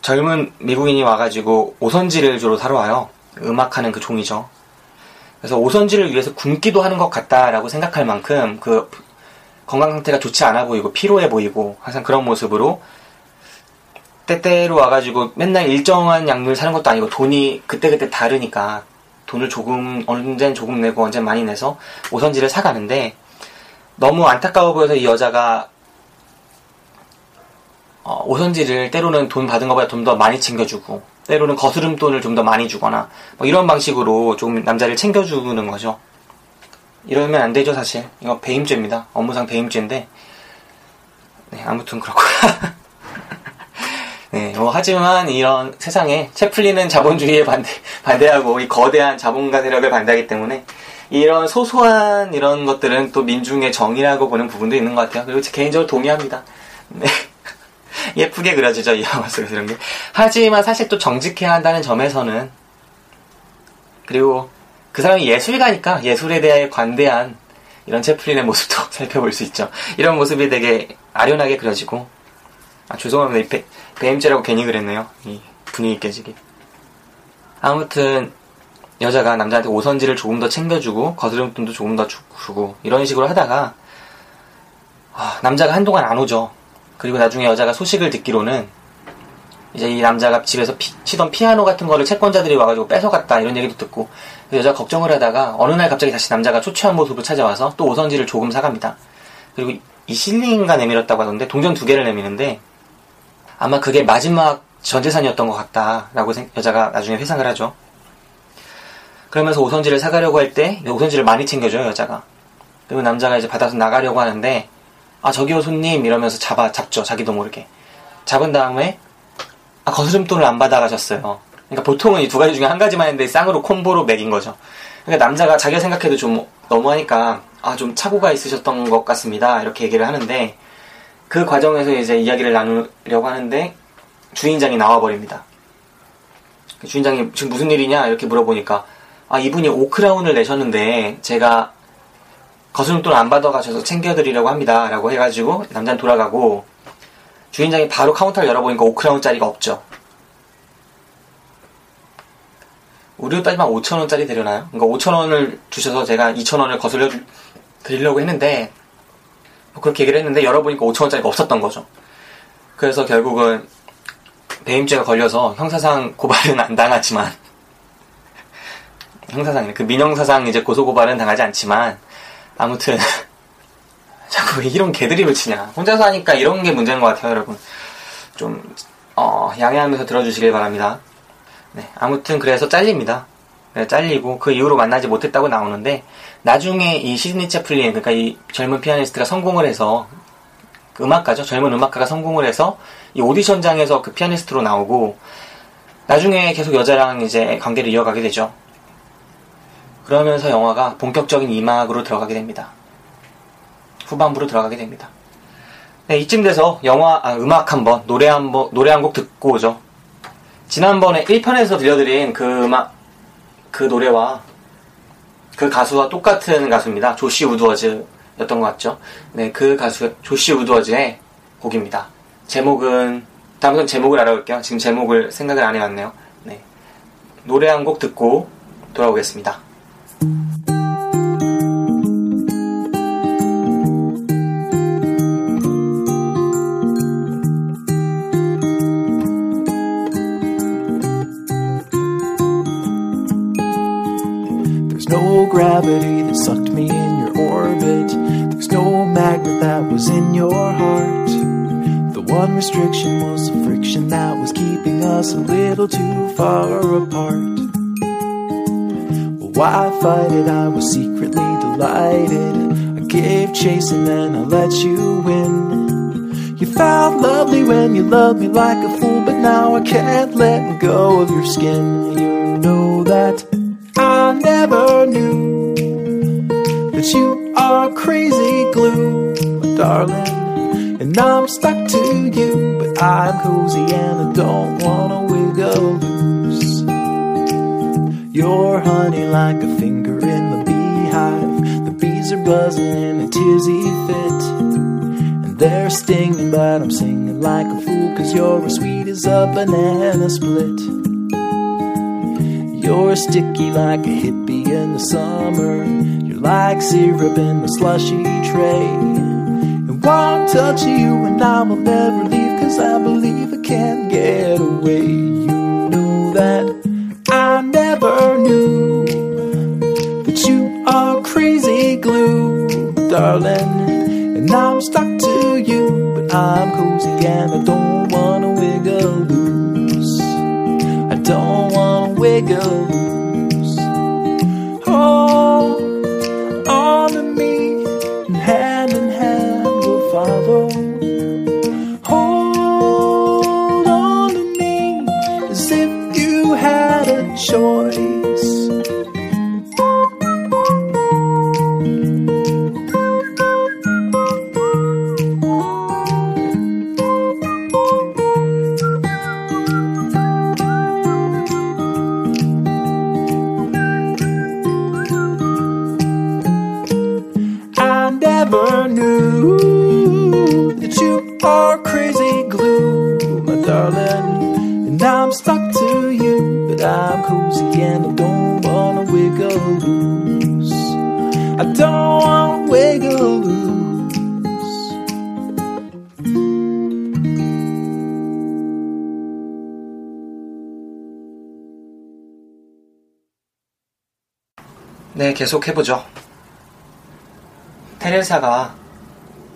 젊은 미국인이 와가지고 오선지를 주로 사러 와요. 음악하는 그 종이죠. 그래서 오선지를 위해서 굶기도 하는 것 같다라고 생각할 만큼 그 건강 상태가 좋지 않아 보이고 피로해 보이고 항상 그런 모습으로 때때로 와가지고 맨날 일정한 양을 사는 것도 아니고 돈이 그때그때 다르니까 돈을 조금 언젠 조금 내고 언젠 많이 내서 오선지를 사가는데 너무 안타까워 보여서 이 여자가 어, 오선지를 때로는 돈 받은 것보다 좀 더 많이 챙겨주고 때로는 거스름 돈을 좀 더 많이 주거나 뭐 이런 방식으로 조금 남자를 챙겨주는 거죠. 이러면 안 되죠 사실. 이거 배임죄입니다. 업무상 배임죄인데 네, 아무튼 그렇고 네, 뭐 하지만 이런 세상에 채플린은 자본주의에 반대, 반대하고 이 거대한 자본가 세력을 반대하기 때문에 이런 소소한 이런 것들은 또 민중의 정의라고 보는 부분도 있는 것 같아요. 그리고 개인적으로 동의합니다. 네. 예쁘게 그려지죠, 이 영화 속에서 이런 게. 하지만 사실 또 정직해야 한다는 점에서는 그리고 그 사람이 예술가니까 예술에 대해 관대한 이런 채플린의 모습도 살펴볼 수 있죠. 이런 모습이 되게 아련하게 그려지고 아, 죄송합니다. 이 배, 배임죄라고 괜히 그랬네요. 이 분위기 깨지기. 아무튼 여자가 남자한테 오선지를 조금 더 챙겨주고 거스름돈도 조금 더 주고 이런 식으로 하다가 아, 남자가 한동안 안 오죠. 그리고 나중에 여자가 소식을 듣기로는 이제 이 남자가 집에서 피- 치던 피아노 같은 거를 채권자들이 와가지고 뺏어갔다 이런 얘기도 듣고 여자 가 걱정을 하다가 어느 날 갑자기 다시 남자가 초췌한 모습으로 찾아와서 또 오선지를 조금 사갑니다. 그리고 이 실링가 내밀었다고 하던데 동전 두 개를 내미는데 아마 그게 마지막 전재산이었던 것 같다라고 생- 여자가 나중에 회상을 하죠. 그러면서 오선지를 사가려고 할 때 오선지를 많이 챙겨줘요 여자가. 그리고 남자가 이제 받아서 나가려고 하는데 아 저기요 손님 이러면서 잡아 잡죠 자기도 모르게 잡은 다음에 아 거스름돈을 안 받아가셨어요. 그러니까 보통은 이 두 가지 중에 한 가지만 했는데 쌍으로 콤보로 매긴 거죠. 그러니까 남자가 자기가 생각해도 좀 너무하니까 아 좀 착오가 있으셨던 것 같습니다 이렇게 얘기를 하는데 그 과정에서 이제 이야기를 나누려고 하는데 주인장이 나와버립니다. 그 주인장이 지금 무슨 일이냐 이렇게 물어보니까 아 이분이 오크라운을 내셨는데 제가 거스름돈 안 받아가셔서 챙겨드리려고 합니다 라고 해가지고 남자는 돌아가고 주인장이 바로 카운터를 열어보니까 5크라운짜리가 없죠. 우리로 따지면 5천원짜리 되려나요? 그러니까 5천원을 주셔서 제가 2천원을 거슬려 주- 드리려고 했는데 뭐 그렇게 얘기를 했는데 열어보니까 5천원짜리가 없었던 거죠. 그래서 결국은 배임죄가 걸려서 형사상 고발은 안 당하지만 형사상 그 민형사상 이제 고소고발은 당하지 않지만 아무튼 자꾸 왜 이런 개드립을 치냐. 혼자서 하니까 이런 게 문제인 것 같아요 여러분. 좀 어, 양해하면서 들어주시길 바랍니다. 네, 아무튼 그래서 잘립니다. 네, 잘리고 그 이후로 만나지 못했다고 나오는데 나중에 이 시드니 채플린 그러니까 이 젊은 피아니스트가 성공을 해서 그 음악가죠 젊은 음악가가 성공을 해서 이 오디션장에서 그 피아니스트로 나오고 나중에 계속 여자랑 이제 관계를 이어가게 되죠 그러면서 영화가 본격적인 이막으로 들어가게 됩니다. 후반부로 들어가게 됩니다. 네, 이쯤 돼서 영화, 아, 음악 한 번, 노래 한 번, 노래 한 곡 듣고 오죠. 지난번에 1편에서 들려드린 그 음악, 그 노래와 그 가수와 똑같은 가수입니다. 조시 우드워즈였던 것 같죠. 네, 그 가수, 조시 우드워즈의 곡입니다. 제목은, 다음부터 제목을 알아볼게요. 지금 제목을 생각을 안 해왔네요. 네. 노래 한 곡 듣고 돌아오겠습니다. Gravity that sucked me in your orbit. There's no magnet that was in your heart. The one restriction was the friction that was keeping us a little too far apart. Why fight it? I was secretly delighted. I gave chase and then I let you win. You felt lovely when you loved me like a fool, but now I can't let go of your skin. You darling. And I'm stuck to you, but I'm cozy and I don't wanna wiggle loose. You're honey like a finger in the beehive. The bees are buzzing in a tizzy fit. And they're stinging, but I'm singing like a fool, cause you're as sweet as a banana split. You're sticky like a hippie in the summer. You're like syrup in the slushy tray. One touch you and I will never leave, cause I believe I can't get away. You know that I never knew that you are crazy glue, darling. And I'm stuck to you, but I'm cozy and I don't 계속 해보죠. 테레사가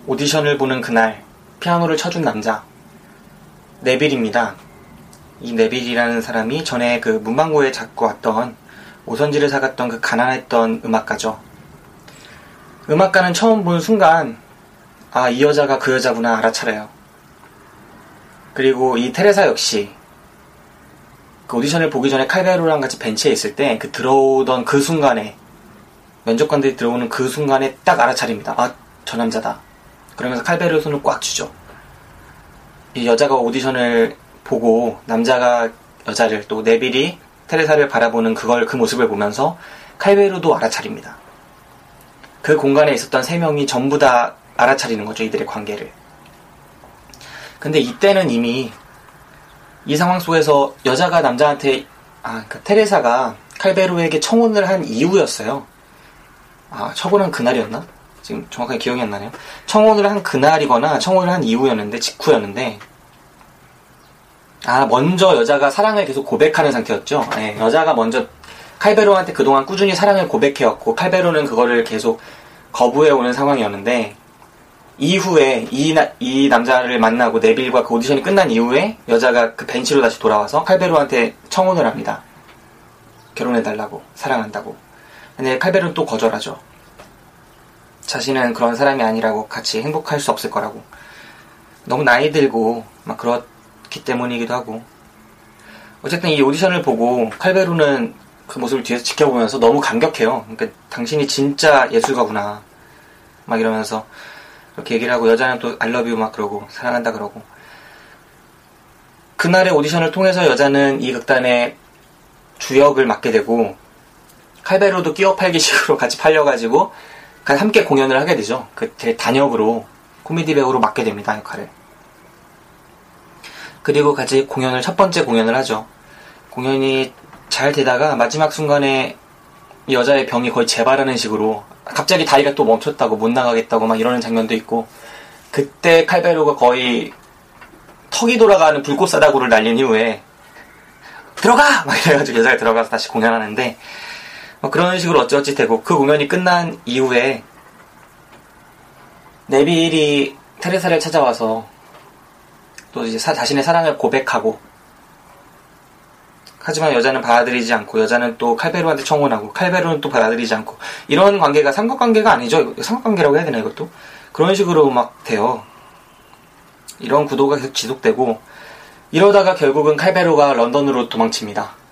오디션을 보는 그날 피아노를 쳐준 남자 네빌입니다. 이 네빌이라는 사람이 전에 그 문방구에 잡고 왔던 오선지를 사갔던 그 가난했던 음악가죠. 음악가는 처음 본 순간 아 이 여자가 그 여자구나 알아차려요. 그리고 이 테레사 역시 그 오디션을 보기 전에 칼베로랑 같이 벤치에 있을 때 그 들어오던 그 순간에 면접관들이 들어오는 그 순간에 딱 알아차립니다. 아, 저 남자다. 그러면서 칼베르 손을 꽉 쥐죠. 이 여자가 오디션을 보고 남자가 여자를 또 네빌이 테레사를 바라보는 그걸 그 모습을 보면서 칼베르도 알아차립니다. 그 공간에 있었던 세 명이 전부 다 알아차리는 거죠. 이들의 관계를. 근데 이때는 이미 이 상황 속에서 여자가 남자한테 아, 그 테레사가 칼베르에게 청혼을 한 이후였어요. 아, 처분한 그날이었나? 지금 정확하게 기억이 안 나네요. 청혼을 한 그날이거나 청혼을 한 이후였는데, 직후였는데, 아, 먼저 여자가 사랑을 계속 고백하는 상태였죠. 네, 여자가 먼저 칼베로한테 그동안 꾸준히 사랑을 고백해왔고, 칼베로는 그거를 계속 거부해오는 상황이었는데, 이후에 이, 나- 이 남자를 만나고 네빌과 그 오디션이 끝난 이후에 여자가 그 벤치로 다시 돌아와서 칼베로한테 청혼을 합니다. 결혼해달라고, 사랑한다고. 근데 칼베르는 또 거절하죠. 자신은 그런 사람이 아니라고 같이 행복할 수 없을 거라고. 너무 나이 들고 막 그렇기 때문이기도 하고. 어쨌든 이 오디션을 보고 칼베르는 그 모습을 뒤에서 지켜보면서 너무 감격해요. 그러니까 당신이 진짜 예술가구나. 막 이러면서 그렇게 얘기를 하고 여자는 또 알러뷰 막 그러고 사랑한다 그러고. 그날의 오디션을 통해서 여자는 이 극단의 주역을 맡게 되고 칼베로도 끼어 팔기식으로 같이 팔려가지고 함께 공연을 하게 되죠. 그제 단역으로 코미디 배우로 맡게 됩니다 역할을. 그리고 같이 공연을 첫 번째 공연을 하죠. 공연이 잘 되다가 마지막 순간에 이 여자의 병이 거의 재발하는 식으로 갑자기 다리가 또 멈췄다고 못 나가겠다고 막 이러는 장면도 있고 그때 칼베로가 거의 턱이 돌아가는 불꽃 사다구를 날린 이후에 들어가! 막 이래가지고 여자가 들어가서 다시 공연하는데 뭐 그런 식으로 어찌어찌 되고 그 공연이 끝난 이후에 네빌이 테레사를 찾아와서 또 이제 사- 자신의 사랑을 고백하고 하지만 여자는 받아들이지 않고 여자는 또 칼베로한테 청혼하고 칼베로는 또 받아들이지 않고 이런 관계가 삼각관계가 아니죠. 삼각관계라고 해야 되나 이것도? 그런 식으로 막 돼요. 이런 구도가 계속 지속되고 이러다가 결국은 칼베로가 런던으로 도망칩니다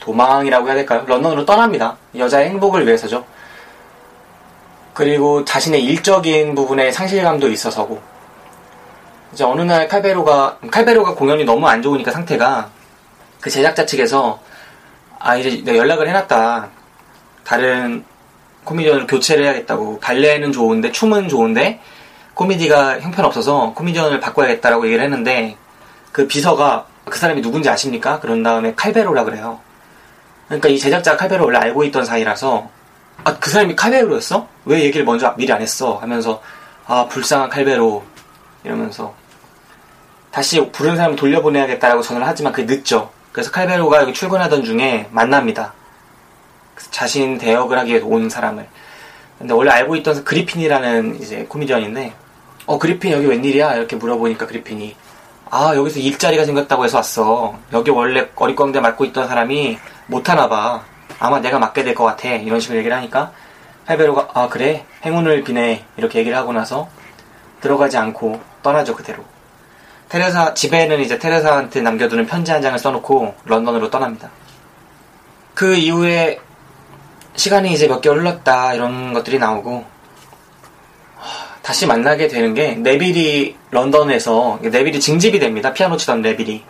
도망이라고 해야 될까요? 런던으로 떠납니다. 여자의 행복을 위해서죠. 그리고 자신의 일적인 부분에 상실감도 있어서고. 이제 어느 날 칼베로가, 칼베로가 공연이 너무 안 좋으니까 상태가 그 제작자 측에서 아, 이제 내가 연락을 해놨다. 다른 코미디언을 교체를 해야겠다고. 발레는 좋은데, 춤은 좋은데, 코미디가 형편없어서 코미디언을 바꿔야겠다라고 얘기를 했는데, 그 비서가 그 사람이 누군지 아십니까? 그런 다음에 칼베로라 그래요. 그러니까 이 제작자 칼베로 원래 알고 있던 사이라서 아 그 사람이 칼베로였어? 왜 얘기를 먼저 미리 안 했어? 하면서 아 불쌍한 칼베로 이러면서 다시 부른 사람 돌려보내야겠다라고 전화를 하지만 그게 늦죠. 그래서 칼베로가 여기 출근하던 중에 만납니다. 자신 대역을 하기 위해서 온 사람을. 근데 원래 알고 있던 그리핀이라는 이제 코미디언인데 어 그리핀 여기 웬일이야? 이렇게 물어보니까 그리핀이 아 여기서 일자리가 생겼다고 해서 왔어. 여기 원래 어리광대 맡고 있던 사람이 못하나 봐. 아마 내가 맡게 될 것 같아. 이런 식으로 얘기를 하니까 할베로가 아 그래 행운을 비네 이렇게 얘기를 하고 나서 들어가지 않고 떠나죠 그대로. 테레사 집에는 이제 테레사한테 남겨두는 편지 한 장을 써놓고 런던으로 떠납니다. 그 이후에 시간이 이제 몇 개월 흘렀다 이런 것들이 나오고 다시 만나게 되는 게 네빌이 런던에서 네빌이 징집이 됩니다. 피아노 치던 네빌이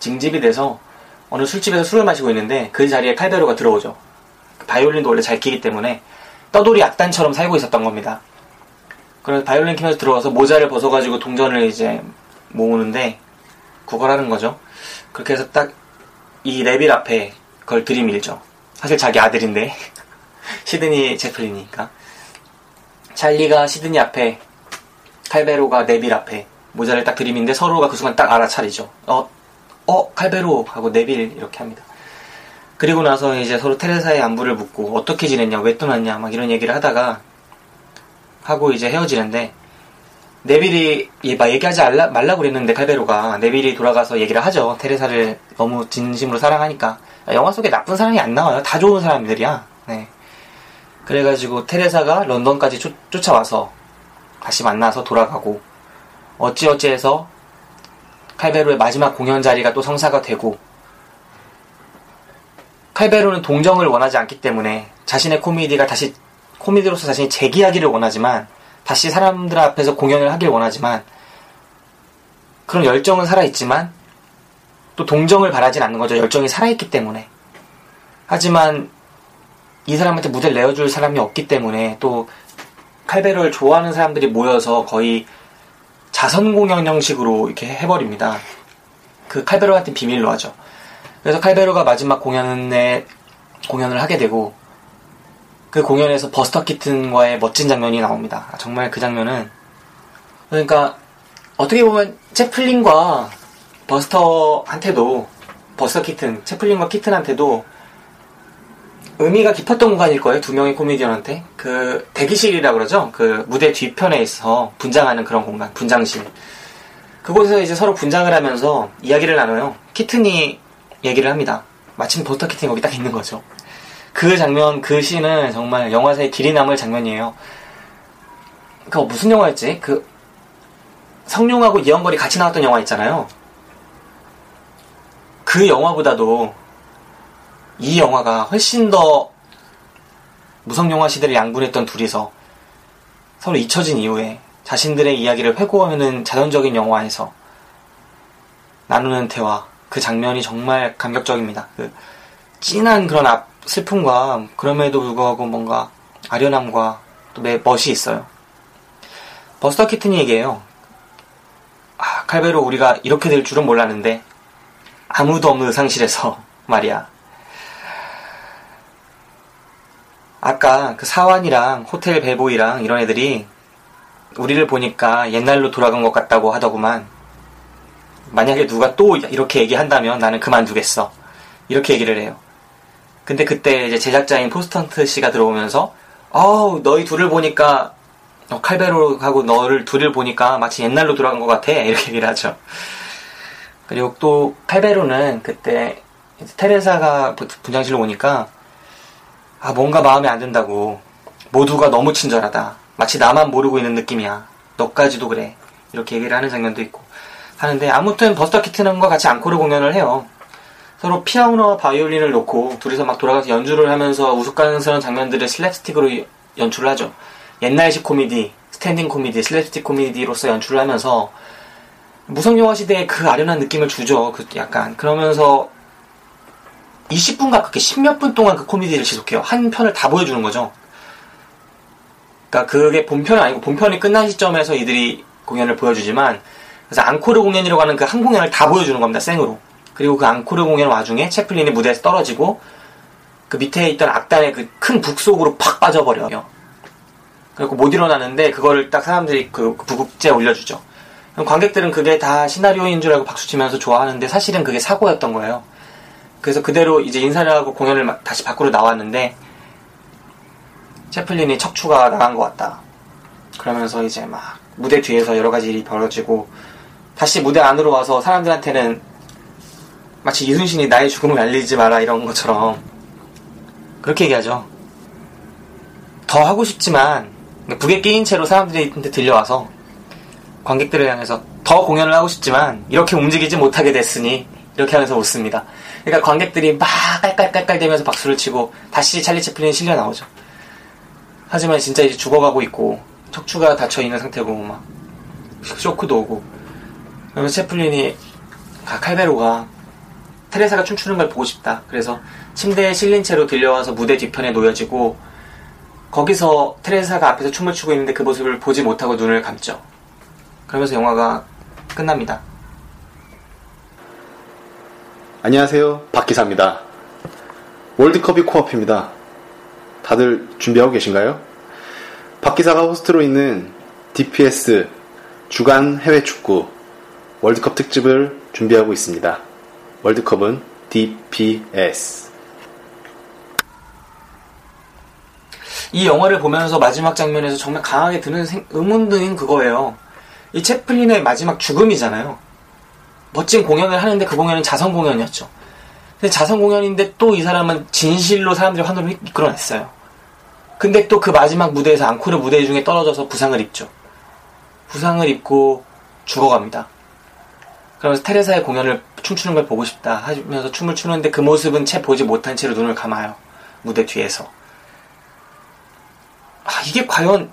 징집이 돼서 어느 술집에서 술을 마시고 있는데 그 자리에 칼베로가 들어오죠. 바이올린도 원래 잘 키기 때문에 떠돌이 악단처럼 살고 있었던 겁니다. 그래서 바이올린 키면서 들어와서 모자를 벗어가지고 동전을 이제 모으는데 구걸하는 거죠. 그렇게 해서 딱이 네빌 앞에 그걸 들이밀죠. 사실 자기 아들인데 시드니 제플린이니까 찰리가 시드니 앞에 칼베로가 네빌 앞에 모자를 딱 들이미는데 서로가 그 순간 딱 알아차리죠. 어, 어, 칼베로 하고 네빌 이렇게 합니다. 그리고 나서 이제 서로 테레사의 안부를 묻고 어떻게 지냈냐, 왜 떠났냐, 막 이런 얘기를 하다가 하고 이제 헤어지는데 네빌이 얘- 막 얘기하지 말라, 말라고 그랬는데 칼베로가 네빌이 돌아가서 얘기를 하죠. 테레사를 너무 진심으로 사랑하니까 영화 속에 나쁜 사람이 안 나와요. 다 좋은 사람들이야. 네. 그래가지고 테레사가 런던까지 쫓, 쫓아와서 다시 만나서 돌아가고 어찌어찌해서 칼베로의 마지막 공연 자리가 또 성사가 되고 칼베로는 동정을 원하지 않기 때문에 자신의 코미디가 다시 코미디로서 자신이 재기하기를 원하지만 다시 사람들 앞에서 공연을 하길 원하지만 그런 열정은 살아있지만 또 동정을 바라진 않는 거죠. 열정이 살아있기 때문에. 하지만 이 사람한테 무대를 내어줄 사람이 없기 때문에 또 칼베로를 좋아하는 사람들이 모여서 거의 자선 공연 형식으로 이렇게 해버립니다. 그 칼베로 같은 비밀로 하죠. 그래서 칼베로가 마지막 공연에 공연을 하게 되고 그 공연에서 버스터 키튼과의 멋진 장면이 나옵니다. 아, 정말 그 장면은 그러니까 어떻게 보면 채플린과 버스터한테도 버스터 키튼, 채플린과 키튼한테도 의미가 깊었던 공간일 거예요. 두 명의 코미디언한테. 그 대기실이라 그러죠. 그 무대 뒤편에 있어 분장하는 그런 공간, 분장실. 그곳에서 이제 서로 분장을 하면서 이야기를 나눠요. 키튼이 얘기를 합니다. 마침 버스터 키튼이 거기 딱 있는 거죠. 그 장면, 그 씬은 정말 영화사에 길이 남을 장면이에요. 그 무슨 영화였지? 그 성룡하고 이영걸이 같이 나왔던 영화 있잖아요. 그 영화보다도 이 영화가 훨씬 더 무성영화 시대를 양분했던 둘이서 서로 잊혀진 이후에 자신들의 이야기를 회고하는 자연적인 영화에서 나누는 대화 그 장면이 정말 감격적입니다. 그 진한 그런 앞 슬픔과 그럼에도 불구하고 뭔가 아련함과 또 매- 멋이 있어요. 버스터 키튼이 얘기해요. 아, 칼베로 우리가 이렇게 될 줄은 몰랐는데 아무도 없는 의상실에서 말이야. 아까 그 사완이랑 호텔 벨보이랑 이런 애들이 우리를 보니까 옛날로 돌아간 것 같다고 하더구만. 만약에 누가 또 이렇게 얘기한다면 나는 그만두겠어. 이렇게 얘기를 해요. 근데 그때 이제 제작자인 포스턴트 씨가 들어오면서 어우 너희 둘을 보니까 어, 칼베로하고 너를 둘을 보니까 마치 옛날로 돌아간 것 같아 이렇게 얘기를 하죠. 그리고 또 칼베로는 그때 테레사가 부- 분장실로 오니까 아 뭔가 마음에 안 든다고. 모두가 너무 친절하다. 마치 나만 모르고 있는 느낌이야. 너까지도 그래. 이렇게 얘기를 하는 장면도 있고 하는데 아무튼 버스터 키튼과 같이 앙코르 공연을 해요. 서로 피아노와 바이올린을 놓고 둘이서 막 돌아가서 연주를 하면서 우스꽝스러운 장면들을 슬랩스틱으로 이- 연출을 하죠. 옛날식 코미디 스탠딩 코미디 슬랩스틱 코미디로서 연출을 하면서 무성영화 시대의 그 아련한 느낌을 주죠. 그 약간. 그러면서 20분 가깝게 10몇 분 동안 그 코미디를 지속해요. 한 편을 다 보여주는 거죠. 그러니까 그게 본편은 아니고 본편이 끝난 시점에서 이들이 공연을 보여주지만 그래서 앙코르 공연이라고 하는 그 한 공연을 다 보여주는 겁니다. 생으로. 그리고 그 앙코르 공연 와중에 채플린이 무대에서 떨어지고 그 밑에 있던 악단의 그 큰 북 속으로 팍 빠져버려요. 그리고 못 일어나는데 그거를 딱 사람들이 그 부국제에 올려주죠. 그럼 관객들은 그게 다 시나리오인 줄 알고 박수치면서 좋아하는데 사실은 그게 사고였던 거예요. 그래서 그대로 이제 인사를 하고 공연을 막 다시 밖으로 나왔는데 채플린이 척추가 나간 것 같다. 그러면서 이제 막 무대 뒤에서 여러 가지 일이 벌어지고 다시 무대 안으로 와서 사람들한테는 마치 이순신이 나의 죽음을 알리지 마라 이런 것처럼 그렇게 얘기하죠. 더 하고 싶지만 북에 끼인 채로 사람들한테 들려와서 관객들을 향해서 더 공연을 하고 싶지만 이렇게 움직이지 못하게 됐으니 이렇게 하면서 웃습니다. 그러니까 관객들이 막 깔깔깔깔 대면서 박수를 치고 다시 찰리 채플린이 실려 나오죠. 하지만 진짜 이제 죽어가고 있고 척추가 닫혀 있는 상태고 막 쇼크도 오고 그러면서 채플린이 아, 칼베로가 테레사가 춤추는 걸 보고 싶다. 그래서 침대에 실린 채로 들려와서 무대 뒤편에 놓여지고 거기서 테레사가 앞에서 춤을 추고 있는데 그 모습을 보지 못하고 눈을 감죠. 그러면서 영화가 끝납니다. 안녕하세요. 박기사입니다. 월드컵이 코앞입니다. 다들 준비하고 계신가요? 박기사가 호스트로 있는 DPS 주간 해외 축구 월드컵 특집을 준비하고 있습니다. 월드컵은 DPS. 이 영화를 보면서 마지막 장면에서 정말 강하게 드는 의문 등인 그거예요. 이 채플린의 마지막 죽음이잖아요. 멋진 공연을 하는데 그 공연은 자선 공연이었죠. 근데 자선 공연인데 또 이 사람은 진실로 사람들의 환호를 이끌어냈어요. 근데 또 그 마지막 무대에서 앙코르 무대 중에 떨어져서 부상을 입죠. 부상을 입고 죽어갑니다. 그러면서 테레사의 공연을 춤추는 걸 보고 싶다 하면서 춤을 추는데 그 모습은 채 보지 못한 채로 눈을 감아요. 무대 뒤에서. 아, 이게 과연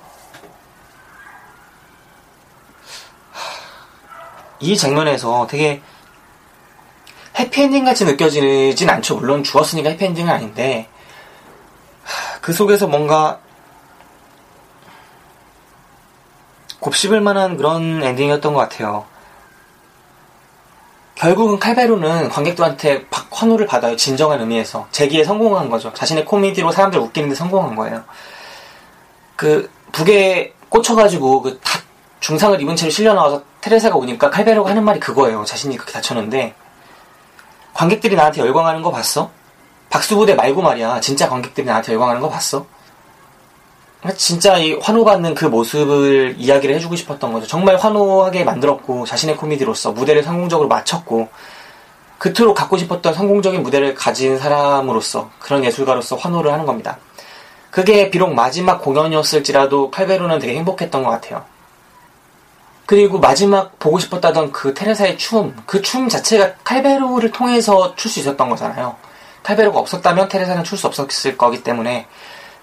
이 장면에서 되게 해피엔딩 같이 느껴지진 않죠. 물론 죽었으니까 해피엔딩은 아닌데 하, 그 속에서 뭔가 곱씹을 만한 그런 엔딩이었던 것 같아요. 결국은 칼베로는 관객들한테 박- 환호를 받아요. 진정한 의미에서. 재기에 성공한 거죠. 자신의 코미디로 사람들 웃기는데 성공한 거예요. 그, 북에 꽂혀가지고, 그, 다, 중상을 입은 채로 실려 나와서 테레사가 오니까 칼베로가 하는 말이 그거예요. 자신이 그렇게 다쳤는데. 관객들이 나한테 열광하는 거 봤어? 박수부대 말고 말이야. 진짜 관객들이 나한테 열광하는 거 봤어? 진짜 이 환호받는 그 모습을 이야기를 해주고 싶었던 거죠. 정말 환호하게 만들었고 자신의 코미디로서 무대를 성공적으로 마쳤고 그토록 갖고 싶었던 성공적인 무대를 가진 사람으로서 그런 예술가로서 환호를 하는 겁니다. 그게 비록 마지막 공연이었을지라도 칼베로는 되게 행복했던 것 같아요. 그리고 마지막 보고 싶었다던 그 테레사의 춤, 그 춤 자체가 칼베로를 통해서 출 수 있었던 거잖아요. 칼베로가 없었다면 테레사는 출 수 없었을 거기 때문에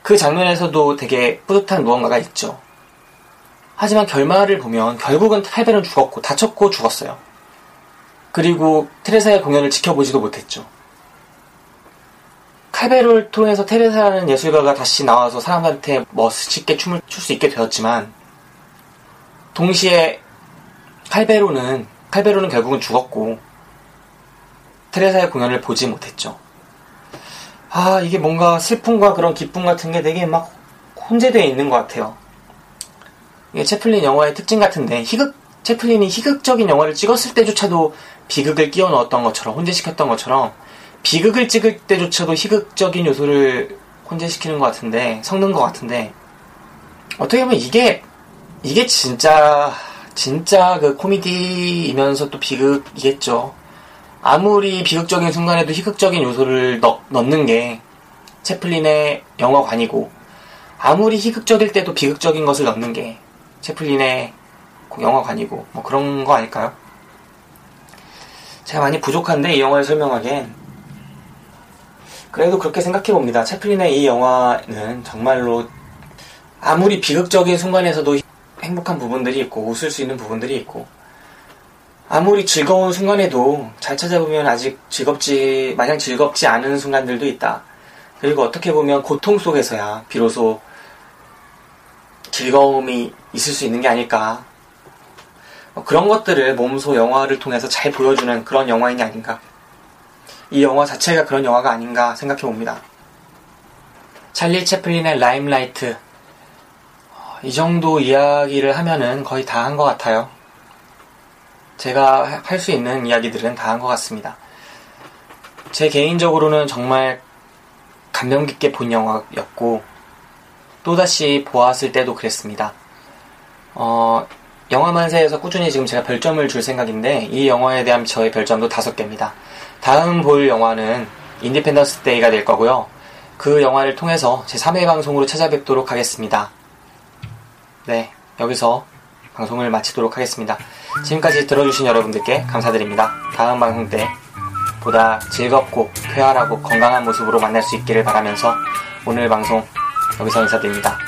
그 장면에서도 되게 뿌듯한 무언가가 있죠. 하지만 결말을 보면 결국은 칼베로는 죽었고 다쳤고 죽었어요. 그리고 테레사의 공연을 지켜보지도 못했죠. 칼베로를 통해서 테레사라는 예술가가 다시 나와서 사람한테 멋있게 춤을 출 수 있게 되었지만 동시에 칼베로는 칼베로는 결국은 죽었고 테레사의 공연을 보지 못했죠. 아 이게 뭔가 슬픔과 그런 기쁨 같은 게 되게 막 혼재되어 있는 것 같아요. 이게 채플린 영화의 특징 같은데 희극 채플린이 희극적인 영화를 찍었을 때조차도 비극을 끼워 넣었던 것처럼 혼재시켰던 것처럼 비극을 찍을 때조차도 희극적인 요소를 혼재시키는 것 같은데 섞는 것 같은데 어떻게 보면 이게 이게 진짜 진짜 그 코미디이면서 또 비극이겠죠. 아무리 비극적인 순간에도 희극적인 요소를 넣, 넣는 게 채플린의 영화관이고 아무리 희극적일 때도 비극적인 것을 넣는 게 채플린의 영화관이고 뭐 그런 거 아닐까요? 제가 많이 부족한데 이 영화를 설명하기엔 그래도 그렇게 생각해 봅니다. 채플린의 이 영화는 정말로 아무리 비극적인 순간에서도 행복한 부분들이 있고 웃을 수 있는 부분들이 있고 아무리 즐거운 순간에도 잘 찾아보면 아직 즐겁지 마냥 즐겁지 않은 순간들도 있다. 그리고 어떻게 보면 고통 속에서야 비로소 즐거움이 있을 수 있는 게 아닐까. 뭐 그런 것들을 몸소 영화를 통해서 잘 보여주는 그런 영화인이 아닌가. 이 영화 자체가 그런 영화가 아닌가 생각해 봅니다. 찰리 채플린의 라임라이트. 어, 이 정도 이야기를 하면은 거의 다 한 것 같아요. 제가 할 수 있는 이야기들은 다 한 것 같습니다. 제 개인적으로는 정말 감명 깊게 본 영화였고, 또다시 보았을 때도 그랬습니다. 어, 영화 만세에서 꾸준히 지금 제가 별점을 줄 생각인데, 이 영화에 대한 저의 별점도 다섯 개입니다. 다음 볼 영화는 인디펜던스 데이가 될 거고요. 그 영화를 통해서 제 3회 방송으로 찾아뵙도록 하겠습니다. 네, 여기서 방송을 마치도록 하겠습니다. 지금까지 들어주신 여러분들께 감사드립니다. 다음 방송 때 보다 즐겁고 쾌활하고 건강한 모습으로 만날 수 있기를 바라면서 오늘 방송 여기서 인사드립니다.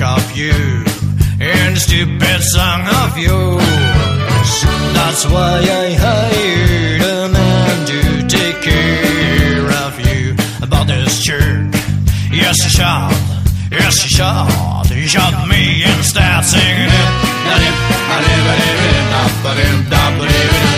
I'm of you and stupid song of yours. That's why I hired a man to take care of you about this jerk. Yes, he shot. Yes, he shot. He shot me da-ba-dip, da-dip, Singing it,